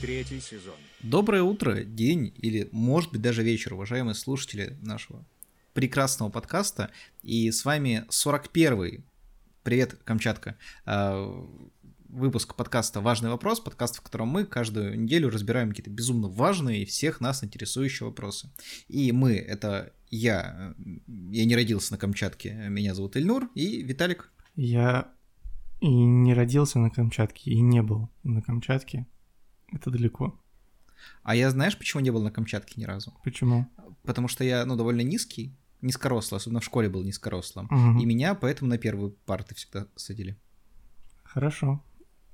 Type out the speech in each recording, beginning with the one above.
Третий сезон. Доброе утро, день или, может быть, даже вечер, уважаемые слушатели нашего прекрасного подкаста. И с вами 41-й, привет, Камчатка, а, выпуск подкаста «Важный вопрос», подкаст, в котором мы каждую неделю разбираем какие-то безумно важные и всех нас интересующие вопросы. И мы — это я, я не родился на Камчатке, меня зовут Ильнур, и Виталик. Я и не родился на Камчатке, и не был на Камчатке. Это далеко. А я знаешь, почему не был на Камчатке ни разу? Почему? Потому что я, ну, довольно низкий, низкорослый, особенно в школе был низкорослым. Мгм. И меня поэтому на первую парты всегда садили. Хорошо.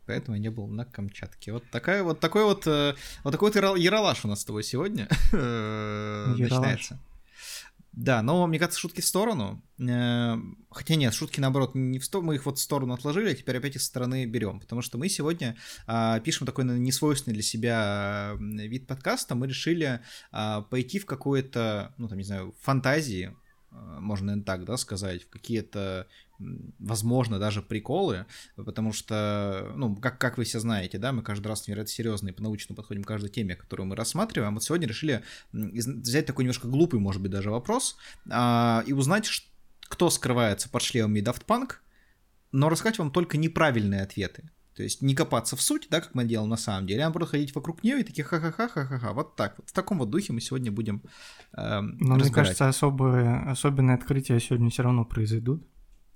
Поэтому я не был на Камчатке. Вот такая вот такой вот э, вот такой вот яра- яролаж у нас с тобой сегодня э, начинается. Да, но мне кажется, шутки в сторону. Э, Хотя нет, шутки наоборот не в сторону, мы их вот в сторону отложили, а теперь опять из стороны берем, потому что мы сегодня а, пишем такой несвойственный для себя вид подкаста. Мы решили а, пойти в какое-то, ну там не знаю, фантазии, можно наверное, так, да, сказать, в какие-то, возможно, даже приколы, потому что, ну, как, как вы все знаете, да, мы каждый раз невероятно серьезно и по-научному подходим к каждой теме, которую мы рассматриваем. Вот сегодня решили взять такой немножко глупый, может быть, даже вопрос а, и узнать, ш- кто скрывается под шлемами Daft Punk, но рассказать вам только неправильные ответы. То есть не копаться в суть, да, как мы делаем на самом деле, а наоборот ходить вокруг нее и такие ха-ха-ха, ха-ха-ха, вот так вот. В таком вот духе мы сегодня будем эм, Но мне разбирать. кажется, особые, особенные открытия сегодня все равно произойдут.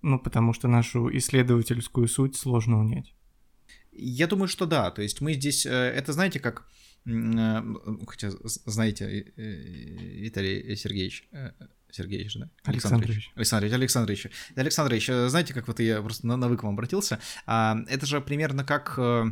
Ну, потому что нашу исследовательскую суть сложно унять. Я думаю, что да. То есть мы здесь, э, это знаете, как, э, хотя знаете, э, э, Виталий Сергеевич, э, Сергеевич, да? Александрович. Александрович, Александрович. Александрович, э, знаете, как вот я просто на, на вы к вам обратился, А, это же примерно как... э,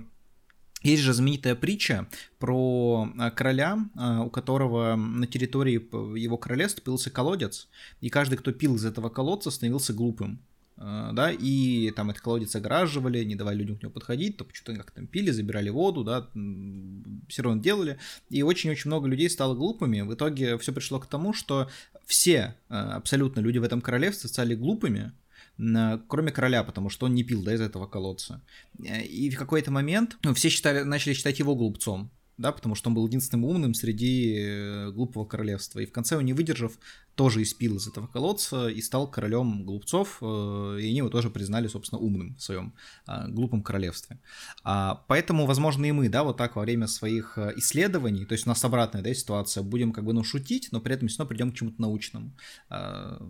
Есть же знаменитая притча про э, короля, у которого на территории его королевства пился колодец, и каждый, кто пил из этого колодца, становился глупым. Да, и там этот колодец ограживали, не давали людям к нему подходить, то почему-то как там пили, забирали воду, да, все равно делали. И очень-очень много людей стало глупыми. В итоге все пришло к тому, что все э, абсолютно люди в этом королевстве стали глупыми, н- кроме короля, потому что он не пил да, из этого колодца. Э, И в какой-то момент ну, все считали, начали считать его глупцом, да, потому что он был единственным умным среди э, глупого королевства. И в конце он, не выдержав, тоже испил из этого колодца и стал королем глупцов, э, и они его тоже признали, собственно, умным в своем э, глупом королевстве. А, Поэтому, возможно, и мы, да, вот так во время своих э, исследований, то есть у нас обратная, да, ситуация, будем как бы, ну, шутить, но при этом все равно придем к чему-то научному. А,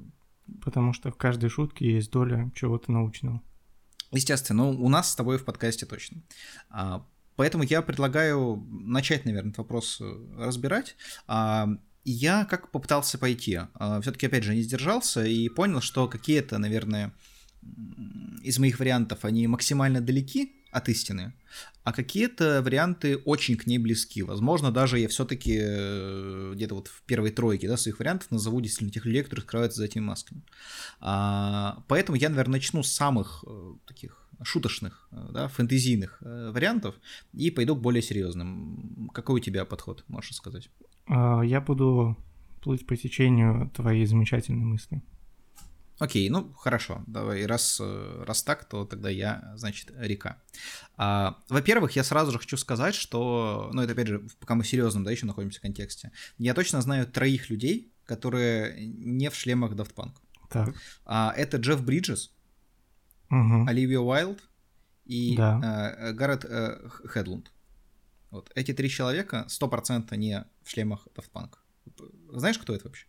Потому что в каждой шутке есть доля чего-то научного. Естественно, ну, у нас с тобой в подкасте точно. А, Поэтому я предлагаю начать, наверное, этот вопрос э, разбирать. А, Я как попытался пойти. Все-таки, опять же, не сдержался и понял, что какие-то, наверное, из моих вариантов, они максимально далеки от истины, а какие-то варианты очень к ней близки. Возможно, даже я все-таки где-то вот в первой тройке да, своих вариантов назову действительно тех людей, которые скрываются за этими масками. А, Поэтому я, наверное, начну с самых э, таких шуточных, э, да, фэнтезийных э, вариантов и пойду к более серьезным. Какой у тебя подход, можешь сказать? А, Я буду плыть по течению твоей замечательной мысли. Окей, ну хорошо, давай, раз, э, раз так, то тогда я, значит, река. А, во-первых, я сразу же хочу сказать, что, ну это опять же, пока мы серьезном, да, еще находимся в контексте, я точно знаю троих людей, которые не в шлемах Daft Punk. Так. А, это Джефф Бриджес, Мгм. Оливия Уайлд и Да. э, Гаррет э, Хедлунд. Вот эти три человека 100% не в шлемах Daft Punk. Знаешь, кто это вообще?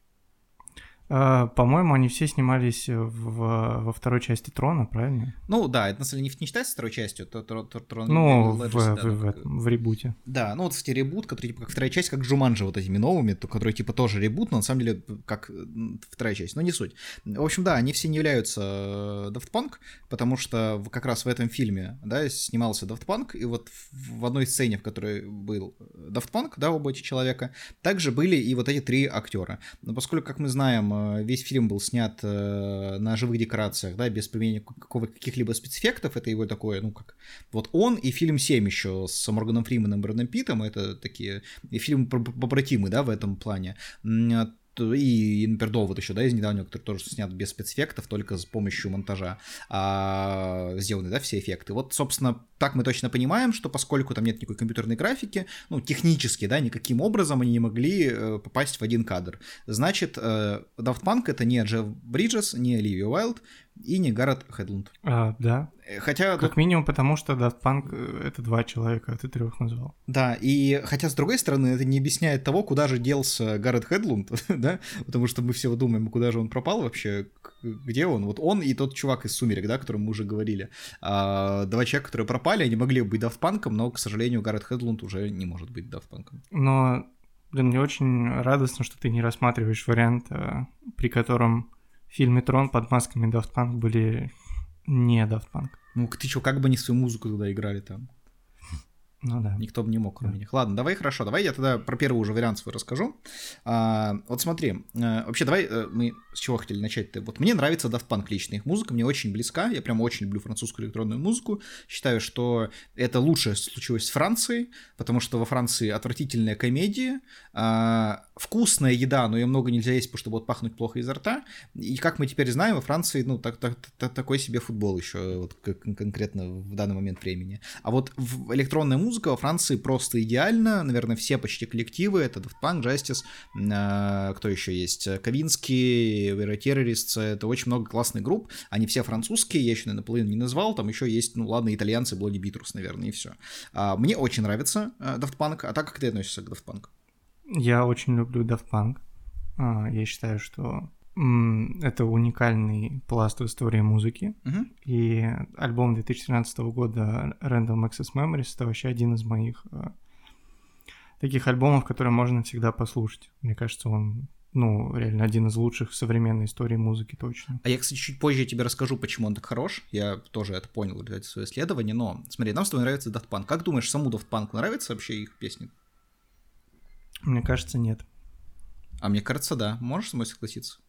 А, По-моему, они все снимались в, во второй части Трона, правильно? Ну да, это на самом деле не, считается второй частью, то, то, то- Трон Ну, в, да, в- в как- в ребуте. Да, ну вот, кстати, ребут, который типа как вторая часть, как Джуманджи вот этими новыми, то, которые типа тоже ребут, но на самом деле как вторая часть, но не суть. В общем, да, они все не являются э, Daft Punk, потому что как раз в этом фильме, да, снимался Daft Punk, и вот в в одной сцене, в которой был э, Daft Punk, да, оба эти человека, также были и вот эти три актера. Но поскольку, как мы знаем, э, весь фильм был снят э, на живых декорациях, да, без применения какого- каких-либо спецэффектов, это его такое, ну, как вот он и фильм «Семь» еще с Морганом Фриманом и Брэдом Питтом, это такие и фильмы про- побратимы, да, в этом плане. И, например, Довод еще, да, из недавнего, который тоже снят без спецэффектов, только с помощью монтажа а, сделаны, да, все эффекты. Вот, собственно, так мы точно понимаем, что поскольку там нет никакой компьютерной графики, ну, технически, да, никаким образом они не могли э, попасть в один кадр. Значит, э, Daft Punk — это не Джефф Бриджес, не Оливия Уайлд, и не Гаррет Хедлунд. А, да. Э, хотя... Как минимум потому, что Daft Punk — это два человека, а ты трех назвал. Да, и хотя, с другой стороны, это не объясняет того, куда же делся Гаррет Хедлунд, да, потому что мы все думаем, куда же он пропал вообще, где он? Вот он и тот чувак из «Сумерек», да, о котором мы уже говорили. А, два человека, которые пропали, они могли быть Daft Punk, но, к сожалению, Гаррет Хедлунд уже не может быть Daft Punk. Но, блин, мне очень радостно, что ты не рассматриваешь вариант, э, при котором в фильме «Трон» под масками Daft Punk были не Daft Punk. Ну, ты что, как бы они свою музыку туда играли там? Ну да. Никто бы не мог, кроме да. них. Ладно, давай хорошо, давай я тогда про первый уже вариант свой расскажу. А, вот смотри, а, вообще давай а, мы с чего хотели начать-то? Вот мне нравится Daft Punk лично, их музыка мне очень близка, я прям очень люблю французскую электронную музыку, считаю, что это лучшее, случилось с Францией, потому что во Франции отвратительная комедия, а, вкусная еда, но ее много нельзя есть, потому что будет пахнуть плохо изо рта, и как мы теперь знаем, во Франции, ну, так, так, так, такой себе футбол еще вот, конкретно в данный момент времени. А вот в электронная музыка во Франции просто идеально, наверное, все почти коллективы, это Daft Punk, Justice, а, кто еще есть, Ковинский, Vera Terrorists, это очень много классных групп, они все французские, я еще, наверное, половину не назвал, там еще есть, ну ладно, итальянцы, Bloody Beatles, наверное, и все. А, мне очень нравится а, Daft Punk, а так как ты относишься к Daft Punk? Я очень люблю Daft Punk. А, я считаю, что это уникальный пласт в истории музыки. Uh-huh. И альбом 2013 года Random Access Memories это вообще один из моих таких альбомов, которые можно всегда послушать. Мне кажется, он ну, реально один из лучших в современной истории музыки точно. А я, кстати, чуть позже тебе расскажу, почему он так хорош. Я тоже это понял в результате своего исследования, но смотри, нам с тобой нравится Daft Punk. Как думаешь, саму Daft Punk нравится вообще их песни? Мне кажется, нет. А мне кажется, да. Можешь со мной согласиться?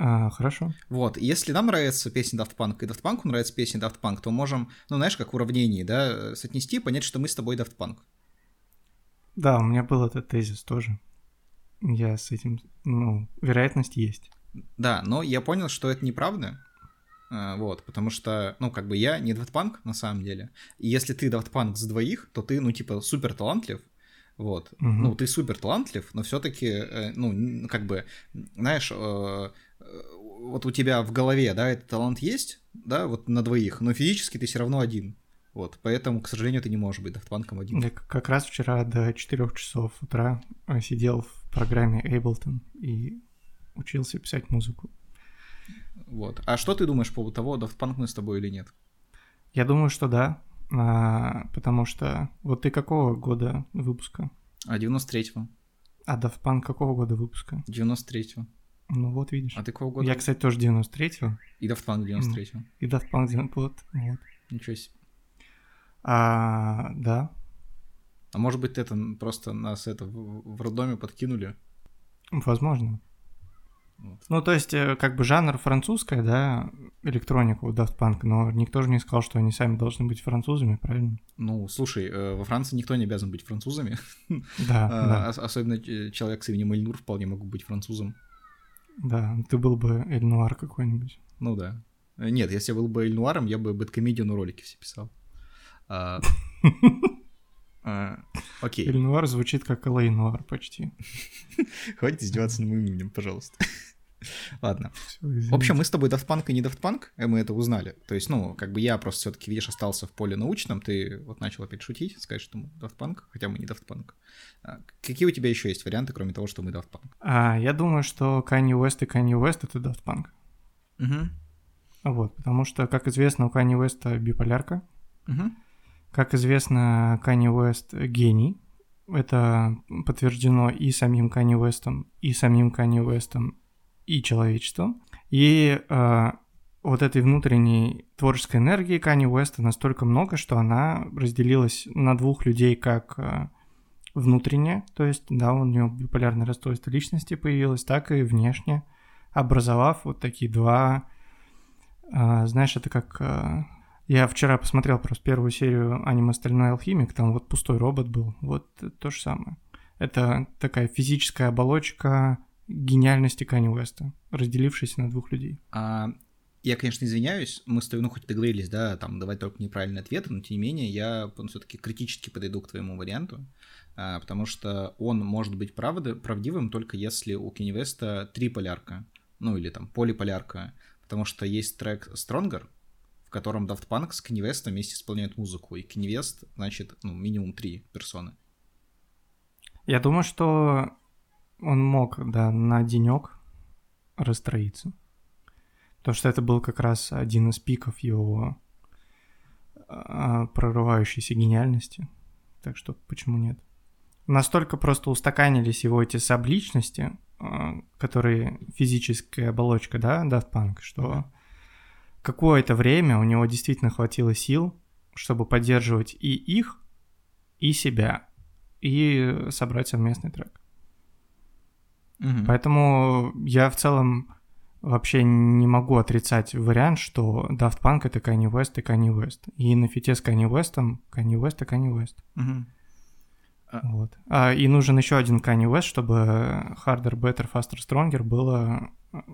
А, хорошо. Вот, если нам нравится песня Daft Punk, и Daft Punk нравится песня Daft Punk, то можем, ну, знаешь, как в уравнении, да, соотнести и понять, что мы с тобой Daft Punk. Да, у меня был этот тезис тоже. Я с этим, ну, вероятность есть. Да, но я понял, что это неправда. А, вот, потому что, ну, как бы я не Daft Punk на самом деле. И если ты Daft Punk с двоих, то ты, ну, типа, супер талантлив. Вот. Угу. Ну, ты супер талантлив, но все-таки, э, ну, как бы, знаешь, э, вот у тебя в голове, да, этот талант есть, да, вот на двоих, но физически ты все равно один. Вот, поэтому, к сожалению, ты не можешь быть Дафтпанком один. Я как раз вчера до 4 часов утра э, сидел в программе Ableton и учился писать музыку. Вот. А что ты думаешь по поводу того, Daft мы с тобой или нет? Я думаю, что да, а, потому что... Вот ты какого года выпуска? А, 93-го. А Punk какого года выпуска? 93-го. Ну вот, видишь. А ты какого года? Я, кстати, тоже 93-го. И Daft Punk 93-го. И Daft Punk 93 вот, вот. Ничего себе. А, да. А может быть, это просто нас это в, в роддоме подкинули? Возможно. Вот. Ну, то есть, э, как бы жанр французская, да, электроника у Daft Punk, но никто же не сказал, что они сами должны быть французами, правильно? Ну, слушай, э, во Франции никто не обязан быть французами. Да, а, да. Особенно человек с именем Эльнур вполне мог быть французом. Да, ты был бы Эльнуар какой-нибудь. Ну да. Нет, если я был бы Эльнуаром, я бы бэткомедию на ролики все писал. А, а, окей. Эльнуар звучит как Элейнуар почти. Хватит издеваться над моим именем, пожалуйста. Ладно. в общем, мы с тобой Punk и не и мы это узнали. То есть, ну, как бы я просто все-таки, видишь, остался в поле научном, ты вот начал опять шутить, сказать, что мы Punk, хотя мы не. А, какие у тебя еще есть варианты, кроме того, что мы Punk? А, я думаю, что Kanye West и Kanye West — это Punk. Угу. Вот, потому что, как известно, у Kanye West биполярка. Угу. Как известно, Kanye West гений. Это подтверждено и самим Kanye West, и самим Kanye West, и человечеством. И э, вот этой внутренней творческой энергии Kanye West настолько много, что она разделилась на двух людей как э, внутренне, то есть, да, у него биполярное расстройство личности появилось, так и внешне, образовав вот такие два, э, знаешь, это как... Э, я вчера посмотрел просто первую серию аниме «Стальной алхимик», там вот пустой робот был, вот то же самое. Это такая физическая оболочка, гениальности Канни Уэста, разделившейся на двух людей. А, я, конечно, извиняюсь, мы с тобой, ну, хоть и договорились, да, там, давать только неправильные ответы, но, тем не менее, я ну, все-таки критически подойду к твоему варианту, а, потому что он может быть правда, правдивым только если у Кенни Веста три полярка, ну, или там полиполярка, потому что есть трек Stronger, в котором Daft Punk с Kanye West вместе исполняют музыку, и Kanye West, значит, ну, минимум три персоны. Я думаю, что он мог, да, на денек расстроиться. Потому что это был как раз один из пиков его а, прорывающейся гениальности. Так что почему нет? Настолько просто устаканились его эти сабличности, а, которые физическая оболочка, да, Daft Punk, что какое-то время у него действительно хватило сил, чтобы поддерживать и их, и себя, и собрать совместный трек. Угу. Поэтому я в целом вообще не могу отрицать вариант, что Daft Punk это Kanye West и Kanye West. И на фите с Kanye West Kanye West и Kanye West. Угу. Вот. А, и нужен еще один Kanye West, чтобы Harder, Better, Faster, Stronger было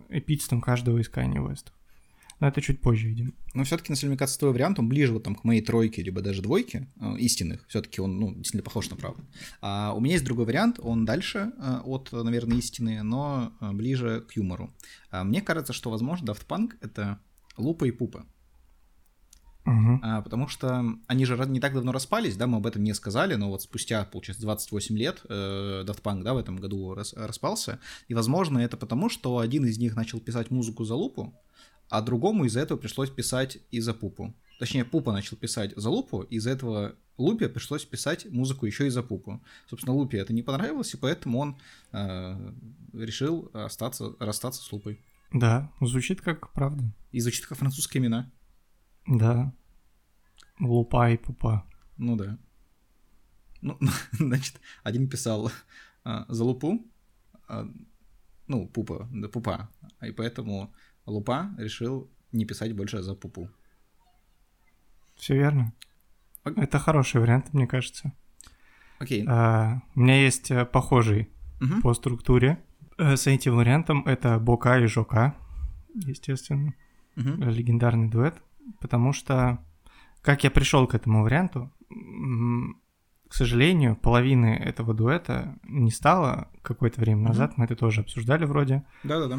эпитетом каждого из Kanye West. Но это чуть позже, видимо. Но все-таки, на кажется, твой вариант, он ближе вот там к моей тройке, либо даже двойке э, истинных. Все-таки он, ну, действительно похож на правду. А у меня есть другой вариант, он дальше э, от, наверное, истины, но э, ближе к юмору. А мне кажется, что, возможно, Daft Punk — это Лупа и Пупа. Uh-huh. А, потому что они же не так давно распались, да, мы об этом не сказали, но вот спустя, получается, 28 лет э, Daft Punk, да, в этом году рас, распался, и, возможно, это потому, что один из них начал писать музыку за Лупу, а другому из-за этого пришлось писать и за Пупу. Точнее, Пупа начал писать за Лупу, из-за этого Лупе пришлось писать музыку еще и за Пупу. Собственно, Лупе это не понравилось, и поэтому он э, решил остаться, расстаться с Лупой. Да, звучит как правда. И звучит как французские имена. Да. Лупа и Пупа. Ну да. Ну, значит, один писал э, за Лупу, э, ну, Пупа, да, Пупа, и поэтому Лупа решил не писать больше за Пупу. Все верно. Ок. Это хороший вариант, мне кажется. Окей. А, у меня есть э, похожий угу. по структуре. Э, с этим вариантом это Бока и Жока, естественно. Угу. Легендарный дуэт. Потому что, как я пришел к этому варианту, к сожалению, половины этого дуэта не стало какое-то время назад. Угу. Мы это тоже обсуждали вроде. Да-да-да.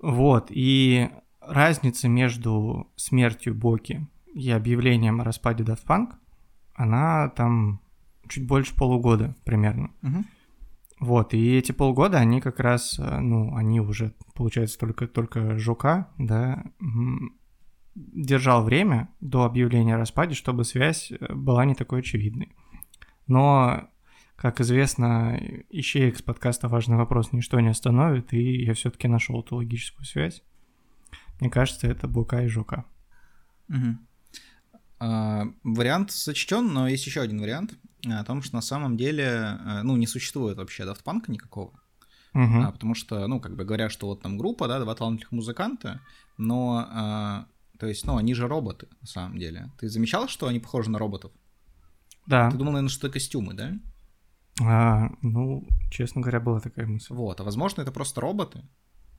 Вот, и разница между смертью Боки и объявлением о распаде Daft Punk, она там чуть больше полугода примерно. Угу. Вот, и эти полгода, они как раз, э, ну, они уже, получается, только, только Жука, да, держал время до объявления о распаде, чтобы связь э, была не такой очевидной. Но как известно, ищеек с подкаста «Важный вопрос» ничто не остановит, и я все-таки нашел эту логическую связь. Мне кажется, это Бука и Жука. Угу. А, вариант сочтен, но есть еще один вариант о том, что на самом деле, э, ну, не существует вообще дафтпанка никакого. Угу. А, потому что, ну, как бы говорят, что вот там группа, да, два талантливых музыканта, но, а, то есть, ну, они же роботы, на самом деле. Ты замечал, что они похожи на роботов? Да. Ты думал, наверное, что это костюмы, да? А, ну, честно говоря, была такая мысль. Вот, а возможно, это просто роботы,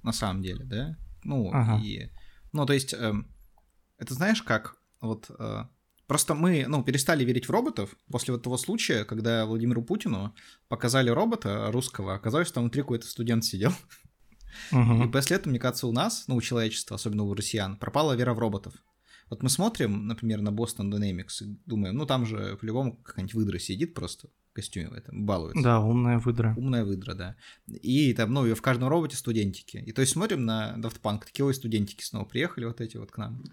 на самом деле, да? Ну, ага. и... Ну, то есть, э, это знаешь как? Вот... Э, просто мы, ну, перестали верить в роботов после вот того случая, когда Владимиру Путину показали робота русского, оказалось, что там внутри какой-то студент сидел. Угу. И после этого, мне кажется, у нас, ну, у человечества, особенно у россиян, пропала вера в роботов. Вот мы смотрим, например, на Boston Dynamics и думаем, ну, там же по-любому какая-нибудь выдра сидит просто костюме в этом, балуется. Да, умная выдра. Умная выдра, да. И там, ну, и в каждом роботе студентики. И то есть смотрим на Daft Punk, такие ой, студентики снова приехали вот эти вот к нам,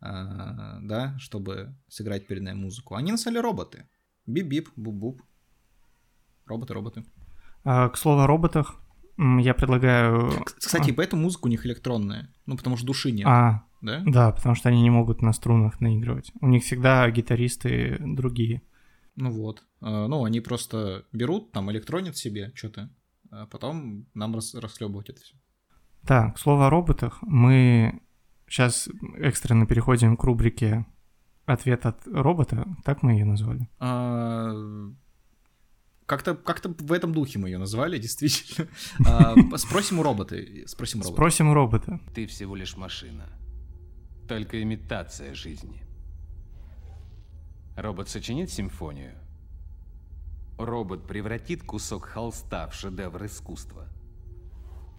а, да, чтобы сыграть перед нами музыку. Они на самом деле роботы. Бип-бип, буп-буп. Роботы-роботы. А, к слову о роботах, я предлагаю... Кстати, а. поэтому музыка у них электронная. Ну, потому что души нет. А, да? Да, потому что они не могут на струнах наигрывать. У них всегда гитаристы другие. Ну вот. А, ну, они просто берут, там, электронят себе что-то, а потом нам рас расхлебывать это все. Да, к слову о роботах, мы сейчас экстренно переходим к рубрике «Ответ от робота», так мы ее назвали. А... как-то как в этом духе мы ее назвали, действительно. А, спросим у робота. Спросим у робота. Спросим у робота. Ты всего лишь машина. Только имитация жизни. Робот сочинит симфонию. Робот превратит кусок холста в шедевр искусства.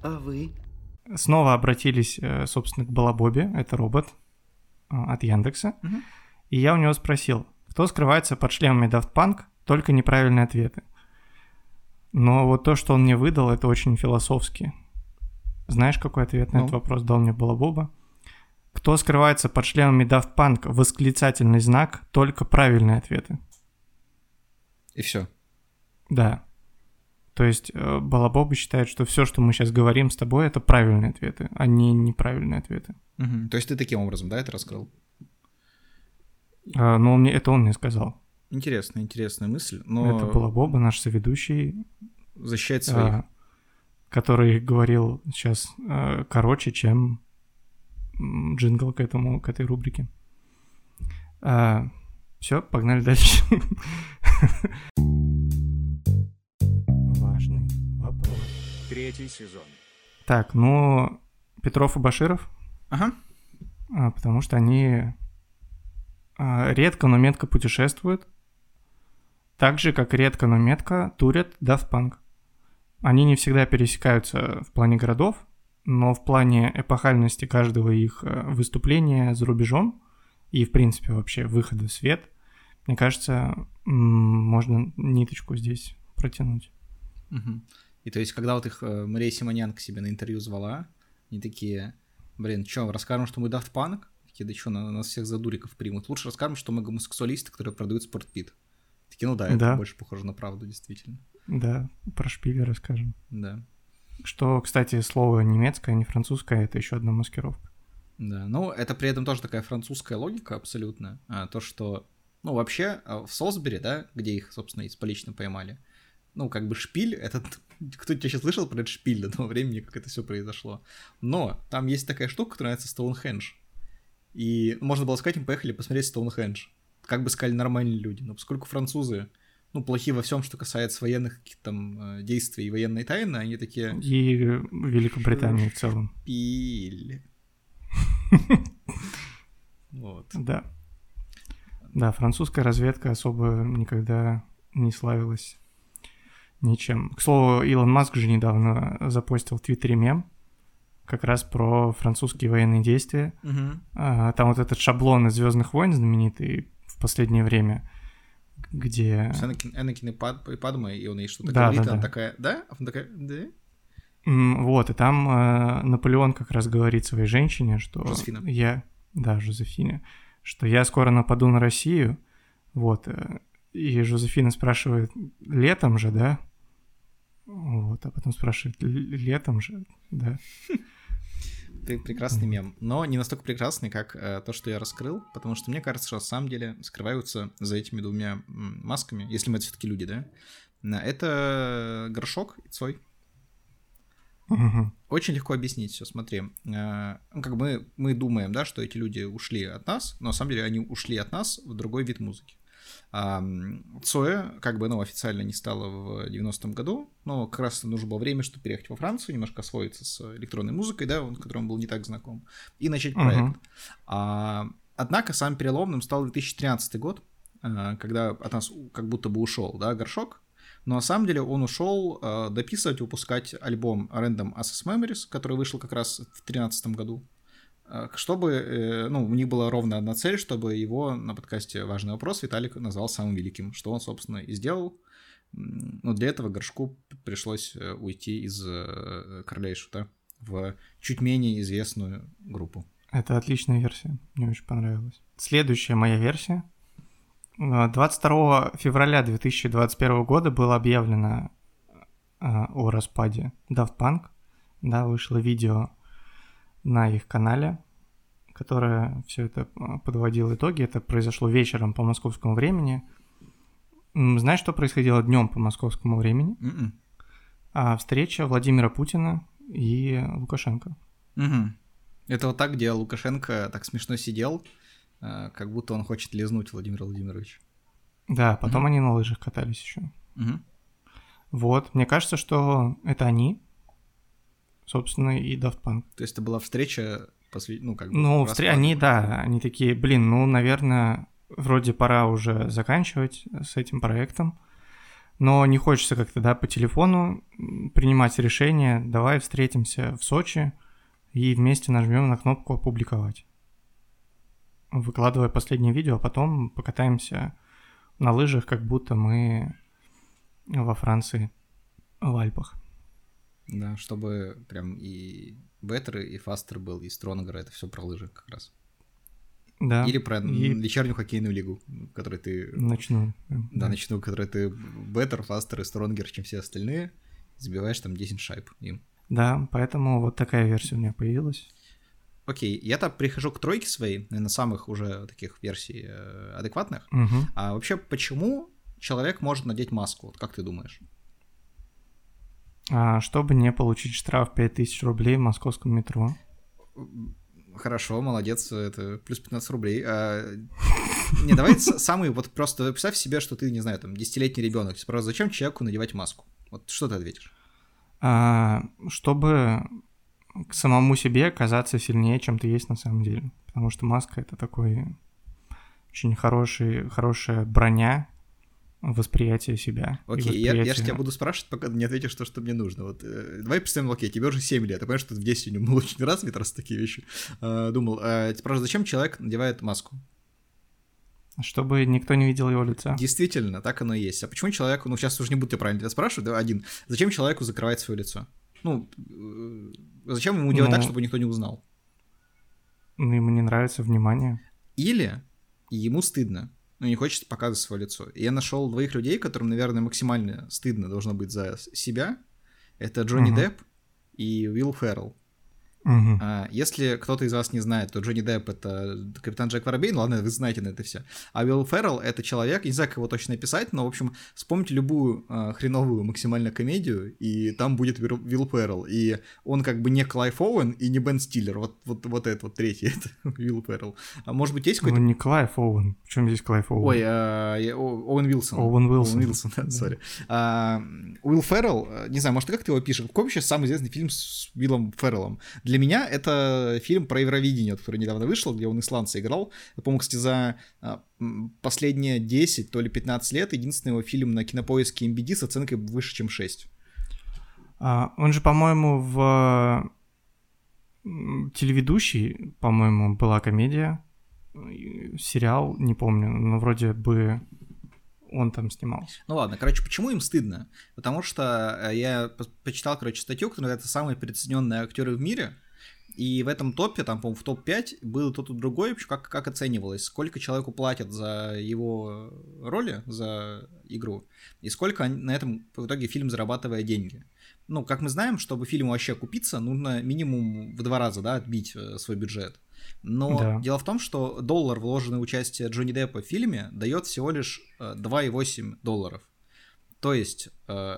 А вы? Снова обратились, э, собственно, к Балабобе. Это робот э, от Яндекса. Угу. И я у него спросил, кто скрывается под шлемами Daft Punk, только неправильные ответы. Но вот то, что он мне выдал, это очень философски. Знаешь, какой ответ на ну. этот вопрос дал мне Балабоба? Кто скрывается под шлемами Daft Punk? Восклицательный знак, только правильные ответы. И все. Да. То есть э, Балабоба считает, что все, что мы сейчас говорим с тобой, это правильные ответы, а не неправильные ответы. Угу. То есть ты таким образом, да, это раскрыл? А, ну, мне, это он мне сказал. Интересная, интересная мысль, но... Это Балабоба, наш соведущий. Защищает своих. А, который говорил сейчас а, короче, чем джингл к этому, к этой рубрике. А, все, погнали дальше. Важный вопрос. Третий сезон. Так, ну, Петров и Баширов. Ага. А, потому что они а, редко, но метко путешествуют. Так же, как редко, но метко турят Daft Punk. Они не всегда пересекаются в плане городов, но в плане эпохальности каждого их э, выступления за рубежом и, в принципе, вообще выхода в свет, мне кажется, можно ниточку здесь протянуть. Угу. И то есть, когда вот их э, Мария Симонян к себе на интервью звала, они такие, блин, что, расскажем, что мы Daft Punk? Такие, да что, нас всех за дуриков примут. Лучше расскажем, что мы гомосексуалисты, которые продают спортпит. Такие, ну да, это да. больше похоже на правду, действительно. Да, про шпили расскажем. Да. Что, кстати, слово немецкое, не французское, это еще одна маскировка. Да, ну это при этом тоже такая французская логика абсолютно. А, то, что, ну вообще а, в Солсбери, да, где их, собственно, из полично поймали, ну как бы шпиль, этот, кто тебя сейчас слышал про этот шпиль до того времени, как это все произошло. Но там есть такая штука, которая называется Стоунхендж. И можно было сказать им, поехали посмотреть Стоунхендж. Как бы сказали нормальные люди. Но поскольку французы ну, плохие во всем, что касается военных там э, действий и военной тайны, они такие... И Великобритании в целом. Пиль. Вот. Да. Да, французская разведка особо никогда не славилась ничем. К слову, Илон Маск же недавно запостил в Твиттере мем как раз про французские военные действия. Угу. А, там вот этот шаблон из Звездных войн знаменитый в последнее время где... Энакин, Энакин и, Пад, и Падма, и он ей что-то да, говорит, да, она да. такая, да? Она такая, да? Вот, и там э, Наполеон как раз говорит своей женщине, что Жозефина. я, да, Жозефине, что я скоро нападу на Россию, вот, э, и Жозефина спрашивает, летом же, да? Вот, а потом спрашивает, летом же, да? Прекрасный мем, но не настолько прекрасный, как э, то, что я раскрыл, потому что мне кажется, что на самом деле скрываются за этими двумя масками, если мы это все-таки люди, да? Это горшок и цой. Угу. Очень легко объяснить все, смотри. Э, ну, как мы, мы думаем, да, что эти люди ушли от нас, но на самом деле они ушли от нас в другой вид музыки. А Цоя, как бы, ну, официально не стало в 90-м году, но как раз нужно было время, чтобы переехать во Францию, немножко освоиться с электронной музыкой, да, с которой он был не так знаком, и начать проект. Uh-huh. А, однако самым переломным стал 2013 год, а, когда от нас как будто бы ушел, да, горшок, но на самом деле он ушел э, дописывать, выпускать альбом Random Access Memories, который вышел как раз в 2013 году. Э, чтобы, э, ну, у них была ровно одна цель, чтобы его на подкасте «Важный вопрос» Виталик назвал самым великим, что он, собственно, и сделал. Но для этого Горшку пришлось э, уйти из «Короля и Шута» в чуть менее известную группу. Это отличная версия, мне очень понравилось. Следующая моя версия. 22 февраля 2021 года было объявлено о распаде Daft Punk. Да, вышло видео на их канале, которая все это а, подводила итоги. Это произошло вечером по московскому времени. Знаешь, что происходило днем по московскому времени? Mm-mm. М-м. А, встреча Владимира Путина и Лукашенко. Угу. Это вот так, где Лукашенко так смешно сидел, а, как будто он хочет лизнуть Владимира Владимировича. Да, потом угу. они на лыжах катались еще. Угу. Вот, мне кажется, что это они, собственно, и Daft Punk. То есть это была встреча, после, ну, как бы... Ну, встр... они, да, они такие, блин, ну, наверное, вроде пора уже заканчивать с этим проектом, но не хочется как-то, да, по телефону принимать решение, давай встретимся в Сочи и вместе нажмем на кнопку «Опубликовать», выкладывая последнее видео, а потом покатаемся на лыжах, как будто мы во Франции, в Альпах. Да, чтобы прям и Better, и Faster был, и Stronger, это все про лыжи как раз. Да, Или про и вечернюю хоккейную лигу, в которой ты... начну. Да, начну, в которой ты Better, Faster и Stronger, чем все остальные, забиваешь там 10 шайб им. Да, поэтому вот такая версия у меня появилась. Окей, я-то прихожу к тройке своей, наверное, самых уже таких версий э, адекватных. Мгм. А вообще, почему человек может надеть маску? Вот как ты думаешь? А, чтобы не получить штраф 5000 рублей в московском метро. Хорошо, молодец, это плюс 15 рублей. А, Не, давай самый, вот просто представь себе, что ты, не знаю, там, десятилетний ребенок. Спросишь, зачем человеку надевать маску? Вот что ты ответишь? А, чтобы к самому себе казаться сильнее, чем ты есть на самом деле. Потому что маска это такой очень хороший, хорошая броня восприятия себя. Окей, я, я же тебя буду спрашивать, пока не ответишь то, что мне нужно. Вот, э, давай представим, окей, тебе уже 7 лет. Ты понимаешь, что в детстве не был очень развит, раз такие вещи. А, думал, а, ты спрашиваешь, зачем человек надевает маску? Чтобы никто не видел его лица. Действительно, так оно и есть. А почему человеку, ну сейчас уже не буду тебя правильно тебя спрашивать, да, один, зачем человеку закрывать свое лицо? Ну, э, зачем ему делать так, Ну, чтобы никто не узнал? Ну, Ему не нравится внимание. Или ему стыдно, но не хочет показывать свое лицо. И я нашел двоих людей, которым, наверное, максимально стыдно должно быть за себя. Это Джонни Мгм. Депп и Уилл Феррелл. Мгм. А, если кто-то из вас не знает, то Джонни Депп — это капитан Джек Воробей, ну ладно, вы знаете на это все. А Уилл Феррелл — это человек, не знаю, как его точно описать, но, в общем, вспомните любую а, хреновую максимально комедию, и там будет Уилл Феррелл. И он как бы не Клайв Оуэн и не Бен Стиллер. Вот, вот, вот это вот третий, это Уилл Феррелл. А может быть, есть Ну, какой-то... не Клайв Оуэн. В чем здесь Клайв Оуэн? Ой, а, О- Оуэн Вилсон. Оуэн Уилсон. Оуэн Вилсон, да, sorry. А, Уилл Феррелл, э, не знаю, может, как ты его пишешь? Какой вообще самый известный фильм с Уиллом Ферреллом? Для меня это фильм про Евровидение, который недавно вышел, где он исландца играл. Я помню, кстати, за а, последние 10, то ли 15 лет единственный его фильм на кинопоиске IMDb с оценкой выше, чем 6. А, он же, по-моему, в телеведущий, по-моему, была комедия, сериал, не помню, но вроде бы он там снимался. Ну ладно, короче, почему им стыдно? Потому что э, я по- почитал, короче, статью, которая это самые переоцененные актеры в мире. И в этом топе, там, по-моему, в топ-5 был тот и другой, как, как оценивалось, сколько человеку платят за его роли, за игру, и сколько на этом в итоге фильм зарабатывает деньги. Ну, как мы знаем, чтобы фильму вообще купиться, нужно минимум в два раза, да, отбить э, свой бюджет. Но Да. дело в том, что доллар, вложенный в участие Джонни Деппа в фильме, дает всего лишь э, 2,8 долларов. То есть, э,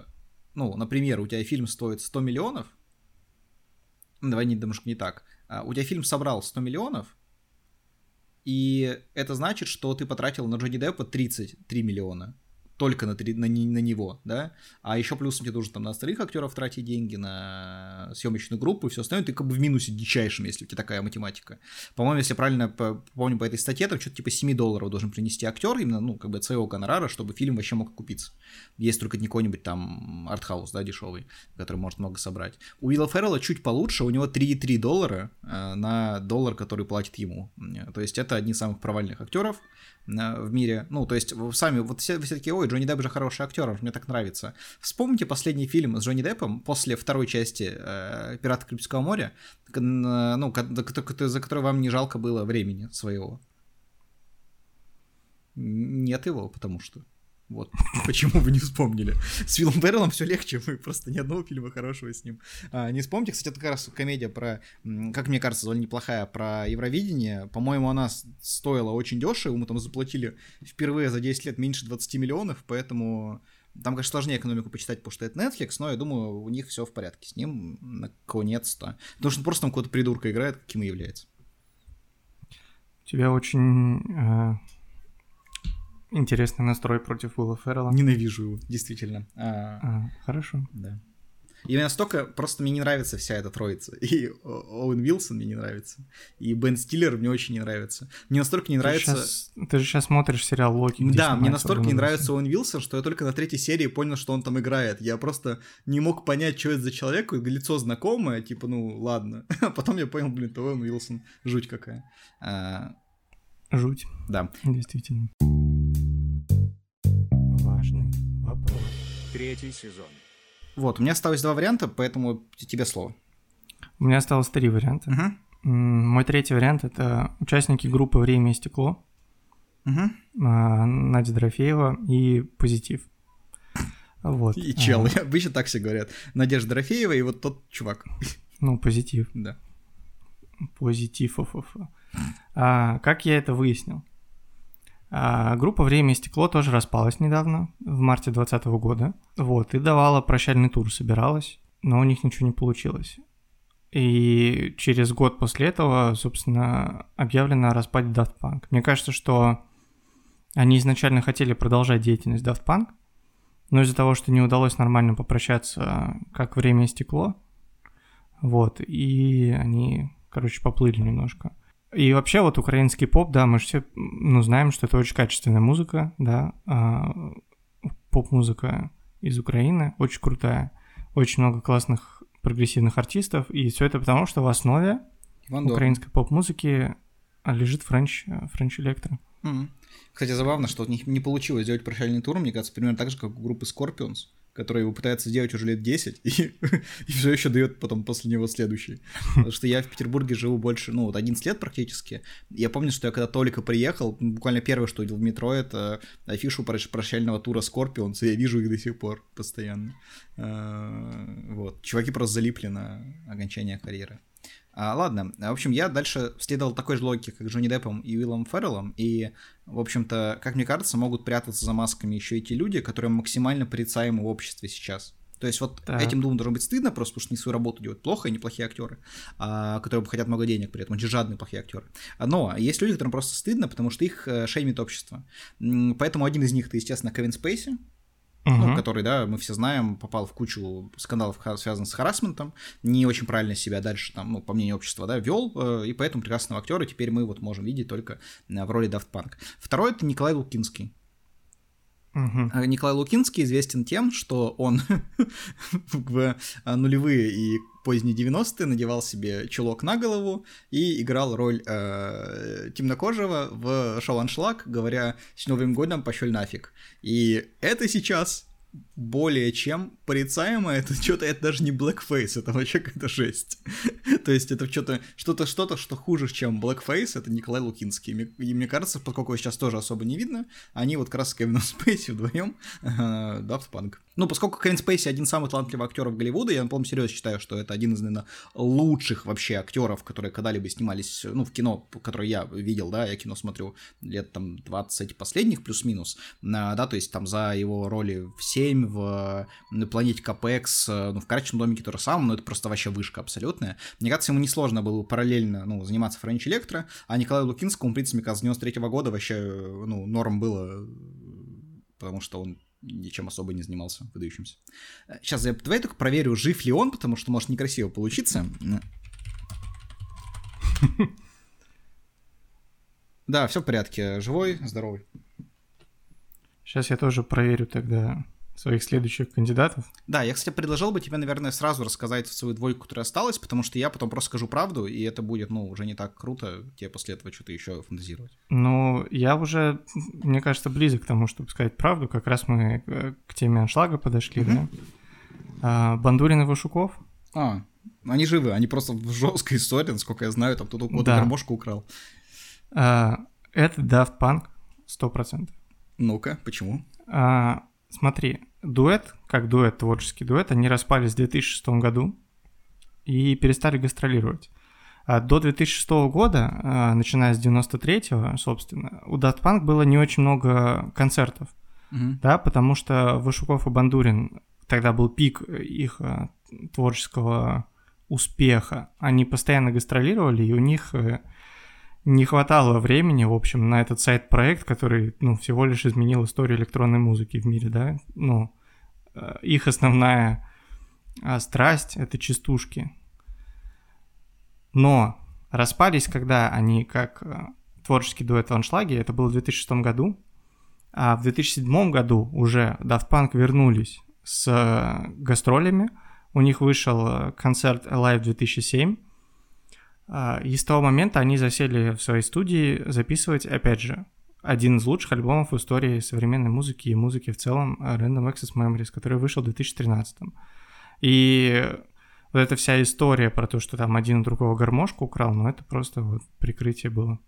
ну, например, у тебя фильм стоит 100 миллионов, давай не, немножко не так, А, у тебя фильм собрал 100 миллионов, и это значит, что ты потратил на Джонни Деппа 33 миллиона. Только на, на, на него, да? А еще плюсом тебе нужно там на остальных актеров тратить деньги, на съемочную группу и все остальное, ты как бы в минусе дичайшем, если у тебя такая математика. По-моему, если я правильно по- помню по этой статье, там что-то типа 7 долларов должен принести актер, именно, ну, как бы от своего гонорара, чтобы фильм вообще мог окупиться. Есть только не какой-нибудь там артхаус, да, дешевый, который может много собрать. У Уилла Феррелла чуть получше, у него 3,3 доллара э, на доллар, который платит ему. То есть это одни из самых провальных актеров в мире. Ну, то есть сами, вот все, все такие, ой, Джонни Депп же хороший актер, мне так нравится. Вспомните последний фильм с Джонни Деппом после второй части э, «Пираты Карибского моря», н- ну, за который- вам не жалко было времени своего. Нет его, потому что. Вот почему вы не вспомнили. С Виллом Ферреллом все легче, вы просто ни одного фильма хорошего с ним. А, не вспомните, кстати, это как раз комедия про, как мне кажется, довольно неплохая, про Евровидение. По-моему, она стоила очень дешево, мы там заплатили впервые за 10 лет меньше 20 миллионов, поэтому там, конечно, сложнее экономику почитать, потому что это Netflix, но я думаю, у них все в порядке с ним, наконец-то. Потому что он просто там какой-то придурка играет, каким и является. У тебя очень э, интересный настрой против Уилла Феррелла. Ненавижу его, действительно. А, А, хорошо. да. И настолько просто мне не нравится вся эта троица. И Оуэн Вилсон мне не нравится. И Бен Стиллер мне очень не нравится. Мне настолько не Ты нравится... щас- ты же сейчас смотришь сериал Локи. Да, мне настолько не нравится. Оуэн Вилсон, что я только на третьей серии понял, что он там играет. Я просто не мог понять, что это за человек, лицо знакомое, типа, ну, ладно. А потом я понял, блин, это Оуэн Вилсон, жуть какая. А, Жуть, да. действительно. Третий сезон. Вот, у меня осталось два варианта, поэтому тебе слово. У меня осталось три варианта. М, Мой третий вариант это участники группы Время и стекло. А, Надя Дорофеева и Позитив. Вот. И чел, а, обычно так все говорят. Надежда Дорофеева и вот тот чувак. Ну, Позитив. Да. Позитив. фу-фу-фу. А, как я это выяснил? А, группа «Время и стекло» тоже распалась недавно, в марте 2020 года. Вот, и давала прощальный тур, собиралась, но у них ничего не получилось. И через год после этого, собственно, объявлено о распаде Daft Punk. Мне кажется, что они изначально хотели продолжать деятельность Daft Punk, но из-за того, что не удалось нормально попрощаться, как «Время и стекло», вот, и они, короче, поплыли немножко. И вообще вот украинский поп, да, мы же все, ну, знаем, что это очень качественная музыка, да, а, поп-музыка из Украины, очень крутая, очень много классных прогрессивных артистов, и все это потому, что в основе Иван Дорн. украинской поп-музыки лежит french, french electro. Кстати, забавно, что у них не получилось сделать прощальный тур, мне кажется, примерно так же, как у группы Scorpions, которая его пытается сделать уже лет 10, и, и все еще дает потом после него следующий. Потому что я в Петербурге живу больше, ну, вот 11 лет практически. Я помню, что я когда только приехал, буквально первое, что увидел в метро, это афишу прощ- прощального тура и я вижу их до сих пор постоянно. А, Вот. Чуваки просто залипли на окончание карьеры. А, ладно, в общем, я дальше следовал такой же логике, как Джонни Деппом и Уиллом Ферреллом, и, в общем-то, как мне кажется, могут прятаться за масками еще и те люди, которые максимально порицаемы в обществе сейчас. То есть вот Так. этим двум должно быть стыдно, просто потому что они свою работу делают плохо, и неплохие актеры, а, которые хотят много денег при этом, очень жадные плохие актеры. Но есть люди, которым просто стыдно, потому что их э, шеймит общество. Поэтому один из них, это, естественно, Кевин Спейси, ну, Мгм. который, да, мы все знаем, попал в кучу скандалов, связанных с харасментом, не очень правильно себя дальше, там, ну, по мнению общества, да, вел, э, и поэтому прекрасного актера теперь мы вот можем видеть только э, в роли Daft Punk. Второй — это Николай Лукинский. А Николай Лукинский известен тем, что он в а, нулевые и поздние 90-е надевал себе чулок на голову и играл роль э, темнокожего в шоу «Аншлаг», говоря «С Новым годом пошел нафиг». И это сейчас более чем порицаемо, это что-то, это даже не blackface, это вообще какая-то жесть. То есть это что-то, что-то, что-то, что хуже, чем blackface, это Николай Лукинский. И мне кажется, поскольку его сейчас тоже особо не видно, они вот как раз с Кевином Спейси вдвоем Daft Punk. Ну, поскольку Кевин Спейси один из самых талантливых актеров Голливуда, я, по-моему, серьезно считаю, что это один из, наверное, лучших вообще актеров, которые когда-либо снимались, ну, в кино, которое я видел, да, я кино смотрю лет там 20 последних плюс-минус, а, да, то есть там за его роли в 7, в планете Капекс, э, ну, в карточном домике то же самое, но это просто вообще вышка абсолютная. Мне кажется, ему несложно было параллельно, ну, заниматься Френч Электро, а Николаю Лукинскому, в принципе, мне кажется, с 93 года вообще, э, ну, норм было, э, потому что он ничем особо не занимался выдающимся. Сейчас я давай только проверю, жив ли он, потому что может некрасиво получиться. Да, все в порядке. Живой, здоровый. Сейчас я тоже проверю тогда своих следующих кандидатов. Да, я, кстати, предложил бы тебе, наверное, сразу рассказать свою двойку, которая осталась, потому что я потом просто скажу правду, и это будет, ну, уже не так круто тебе после этого что-то еще фантазировать. Ну, я уже, мне кажется, близок к тому, чтобы сказать правду. Как раз мы э, к теме аншлага подошли, да? А, Бандурин и Вашуков. А, они живы, они просто в жесткой истории, насколько я знаю, там кто-то у кого-то Да. гармошку украл. А, это Daft Punk, 100%. Ну-ка, почему? А, смотри, дуэт, как дуэт, творческий дуэт, они распались в 2006 году и перестали гастролировать. А до 2006 года, а, начиная с 93-го, собственно, у Daft Punk было не очень много концертов. Мгм. да, потому что Вашуков и Бандурин, тогда был пик их э, творческого успеха, они постоянно гастролировали, и у них э, не хватало времени, в общем, на этот сайт-проект, который, ну, всего лишь изменил историю электронной музыки в мире, да, ну, э, их основная а, страсть — это частушки. Но распались, когда они как э, творческий дуэт в аншлаге, это было в 2006 году, а в 2007 году уже Daft Punk вернулись с э, гастролями, у них вышел концерт Alive 2007, а, и с того момента они засели в своей студии записывать, опять же, один из лучших альбомов в истории современной музыки и музыки в целом Random Access Memories, который вышел в 2013. И вот эта вся история про то, что там один у другого гармошку украл, ну это просто вот прикрытие было.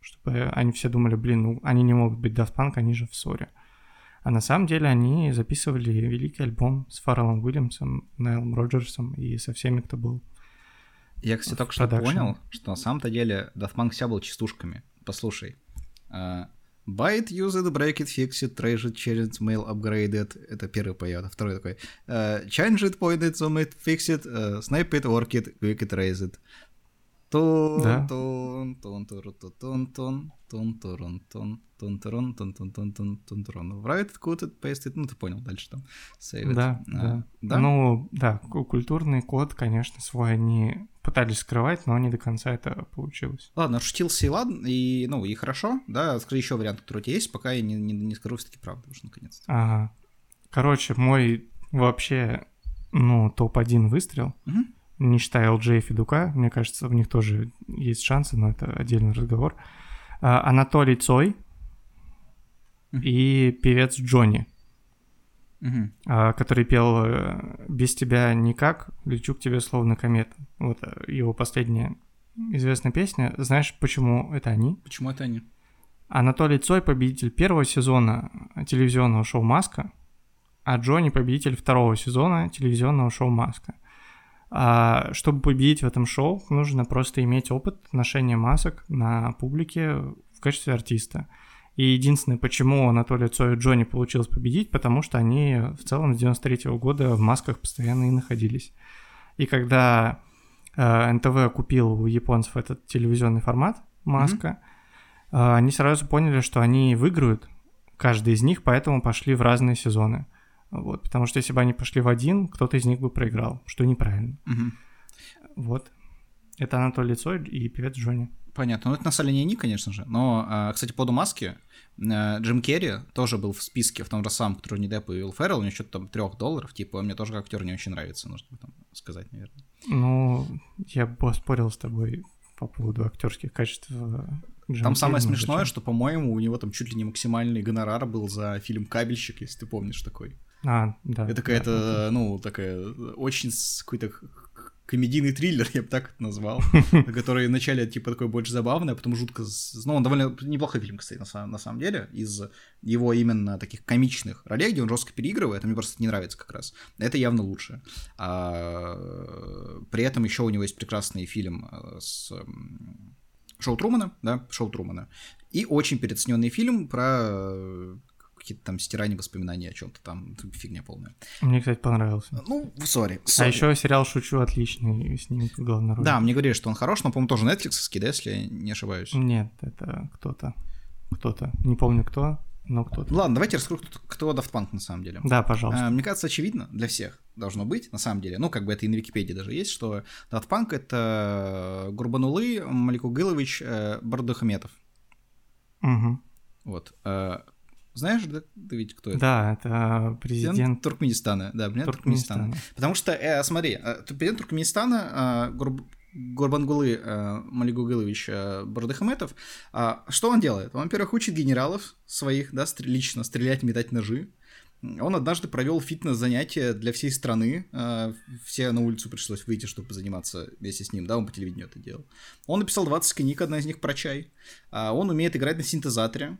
Чтобы они все думали, блин, ну они не могут быть Daft Punk, они же в ссоре. А на самом деле они записывали великий альбом с Фарреллом Уильямсом, Найлом Роджерсом и со всеми, кто был я, кстати, только что понял, что на самом-то деле Daft Punk вся был частушками. Послушай. Uh, Buy it, use it, break it, fix it, trace it, change it, mail, upgrade it. Это первый поет. А второй такой. Uh, change it, point it, zoom it, fix it, uh, snipe it, work it, quick it, raise it. Тун, да. тун, тун, тун, тун, тун, тун, тун, тун, тун, тун, тун, тун, тун, тун, тун, тун. Write it, cut it, paste it. Ну, ты понял дальше там. Save it. Да, да. да. Ну, да, культурный код, конечно, свой они пытались скрывать, но не до конца это получилось. Ладно, шутился и ладно, и, ну, и хорошо, да, скажи еще вариант, который у тебя есть, пока я не, не, не скажу все-таки правду уже наконец-то. Ага. Короче, мой вообще, ну, топ-1 выстрел, угу не считая LJ и Федука, мне кажется, в них тоже есть шансы, но это отдельный разговор. А, Анатолий Цой и певец Джонни, uh который пел э, «Без тебя никак, лечу к тебе словно комета». Вот э, его последняя известная песня. Знаешь, почему это они? Почему это они? Анатолий Цой победитель первого сезона телевизионного шоу «Маска», а Джонни победитель второго сезона телевизионного шоу «Маска». А чтобы победить в этом шоу, нужно просто иметь опыт ношения масок на публике в качестве артиста. И единственное, почему Анатолий Цой и Джонни получилось победить, потому что они в целом с 93 -го года в масках постоянно и находились. И когда э, НТВ купил у японцев этот телевизионный формат «Маска», mm-hmm. э, они сразу поняли, что они выиграют каждый из них, поэтому пошли в разные сезоны. Вот, потому что если бы они пошли в один, кто-то из них бы проиграл, что неправильно. Угу. Вот. Это Анатолий Цой и певец Джонни. Понятно. Ну, это на самом деле не они, конечно же. Но, а, кстати, по маске э, Джим Керри тоже был в списке в том же самом, который не Депп и Уилл Феррелл. У него что-то там трех долларов. Типа, мне тоже как актер не очень нравится, нужно там сказать, наверное. Ну, я бы поспорил с тобой по поводу актерских качеств э, Джим Там самое смешное, что, по-моему, у него там чуть ли не максимальный гонорар был за фильм «Кабельщик», если ты помнишь такой. А, да. Это какая-то, да, ну, такая очень какой-то комедийный триллер, я бы так это назвал, который вначале, типа, такой больше забавный, а потом жутко... Ну, он довольно неплохой фильм, кстати, на, на самом деле, из его именно таких комичных ролей, где он жестко переигрывает, а мне просто не нравится как раз. Это явно лучше. А, при этом еще у него есть прекрасный фильм э, с Шоу Трумана, да, Шоу Трумана, и очень переоцененный фильм про какие-то там стирания воспоминаний о чем-то там, фигня полная. Мне, кстати, понравился. Ну, сори. А еще сериал «Шучу» отличный, с ним главной роль. Да, мне говорили, что он хорош, но, по-моему, тоже Netflix, да, если я не ошибаюсь? Нет, это кто-то. Кто-то. Не помню кто, но кто-то. Ладно, давайте раскрою, кто, кто Daft Punk на самом деле. Да, пожалуйста. А, мне кажется, очевидно для всех должно быть, на самом деле. Ну, как бы это и на Википедии даже есть, что Daft Punk — это Гурбанулы, Малику Гылович, э, Бардухаметов. Угу. Вот. Э, знаешь, да, ты ведь кто это? Да, это президент, президент Туркменистана. Да, президент Туркменистана. Туркменистана. Потому что, э, смотри, э, президент Туркменистана э, Гурб... Гурбангулы э, Малигугылович э, Бардахаметов, э, что он делает? Он, во-первых, учит генералов своих, да, стр... лично стрелять, метать ножи. Он однажды провел фитнес-занятия для всей страны. Э, все на улицу пришлось выйти, чтобы заниматься вместе с ним. Да, он по телевидению это делал. Он написал 20 книг, одна из них про чай. А он умеет играть на синтезаторе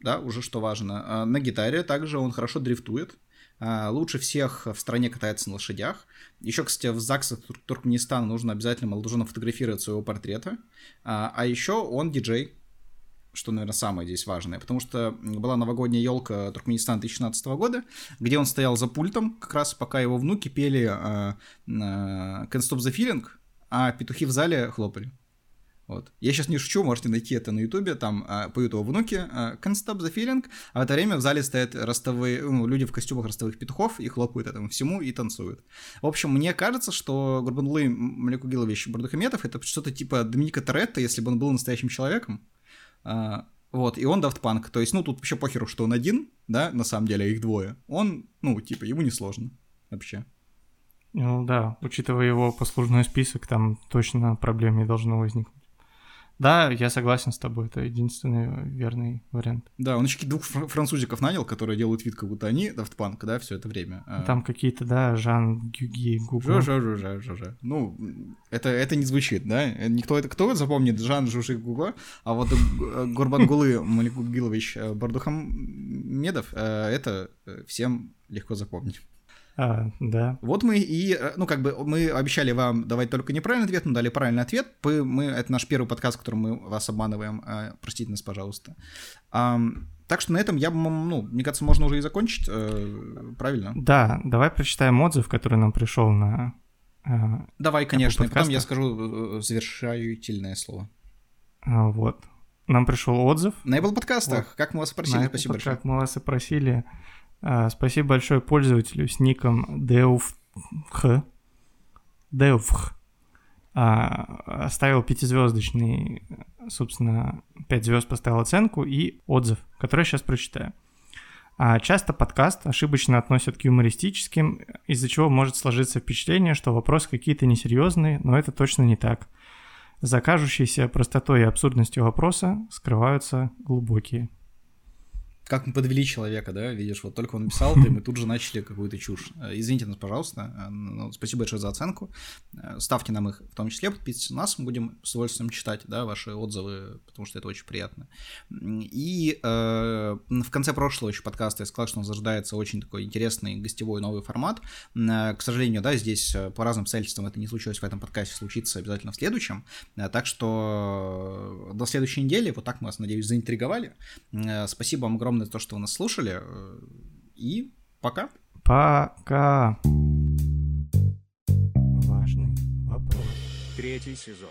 да, уже что важно. А, на гитаре также он хорошо дрифтует. А, лучше всех в стране катается на лошадях. Еще, кстати, в ЗАГСах Туркменистана нужно обязательно молодожену фотографировать своего портрета. А, а еще он диджей, что, наверное, самое здесь важное, потому что была новогодняя елка Туркменистана 2016 года, где он стоял за пультом, как раз пока его внуки пели Can't Stop the Feeling, а петухи в зале хлопали. Вот. Я сейчас не шучу, можете найти это на ютубе, там а, поют его внуки а, Can't Stop the Feeling, а в это время в зале стоят ростовые, ну, люди в костюмах ростовых петухов и хлопают этому всему и танцуют. В общем, мне кажется, что Гурбанлы Малекугилович Бардухаметов это что-то типа Доминика Торетто, если бы он был настоящим человеком. А, вот, и он Daft Punk. То есть, ну, тут вообще похеру, что он один, да, на самом деле, а их двое. Он, ну, типа, ему не сложно вообще. Ну да, учитывая его послужной список, там точно проблем не должно возникнуть. Да, я согласен с тобой, это единственный верный вариант. Да, он еще двух французиков нанял, которые делают вид, как будто они Punk, да, все это время. А там какие-то, да, Жан Гюги, Гугу. Жо, жо, жо, жо, жо. Ну, это, это не звучит, да? Никто это, кто запомнит Жан Жужи Гуго, а вот Гурбангулы Маликугилович э, Бардухамедов, э, это э, всем легко запомнить. А, да. Вот мы и, э, ну, как бы мы обещали вам давать только неправильный ответ, но дали правильный ответ. Мы, это наш первый подкаст, в котором мы вас обманываем. А, простите нас, пожалуйста. Так что на этом я бы, ну, мне кажется, можно уже и закончить. Э, правильно? Да, давай прочитаем отзыв, который нам пришел на э, Давай, конечно, и потом я скажу завершающее слово. А, вот. Нам пришел отзыв. На Apple подкастах, вот. как мы вас просили, на спасибо большое. Как мы вас и просили. А, спасибо большое пользователю с ником Deufh. Deufh. А, оставил пятизвездочный, собственно, пять звезд поставил оценку и отзыв, который я сейчас прочитаю. А часто подкаст ошибочно относят к юмористическим, из-за чего может сложиться впечатление, что вопросы какие-то несерьезные, но это точно не так. За кажущейся простотой и абсурдностью вопроса скрываются глубокие как мы подвели человека, да, видишь, вот только он написал ты, мы тут же начали какую-то чушь. Э, извините нас, пожалуйста, ну, спасибо большое за оценку, э, ставьте нам их в том числе, подписывайтесь на нас, мы будем с удовольствием читать, да, ваши отзывы, потому что это очень приятно. И э, в конце прошлого еще подкаста я сказал, что у нас ожидается очень такой интересный гостевой новый формат. К сожалению, да, здесь по разным обстоятельствам это не случилось в этом подкасте, случится обязательно в следующем, так что до следующей недели, вот так мы вас, надеюсь, заинтриговали. Спасибо вам огромное огромное за то, что вы нас слушали. Э, и пока. Пока. Важный вопрос. Третий сезон.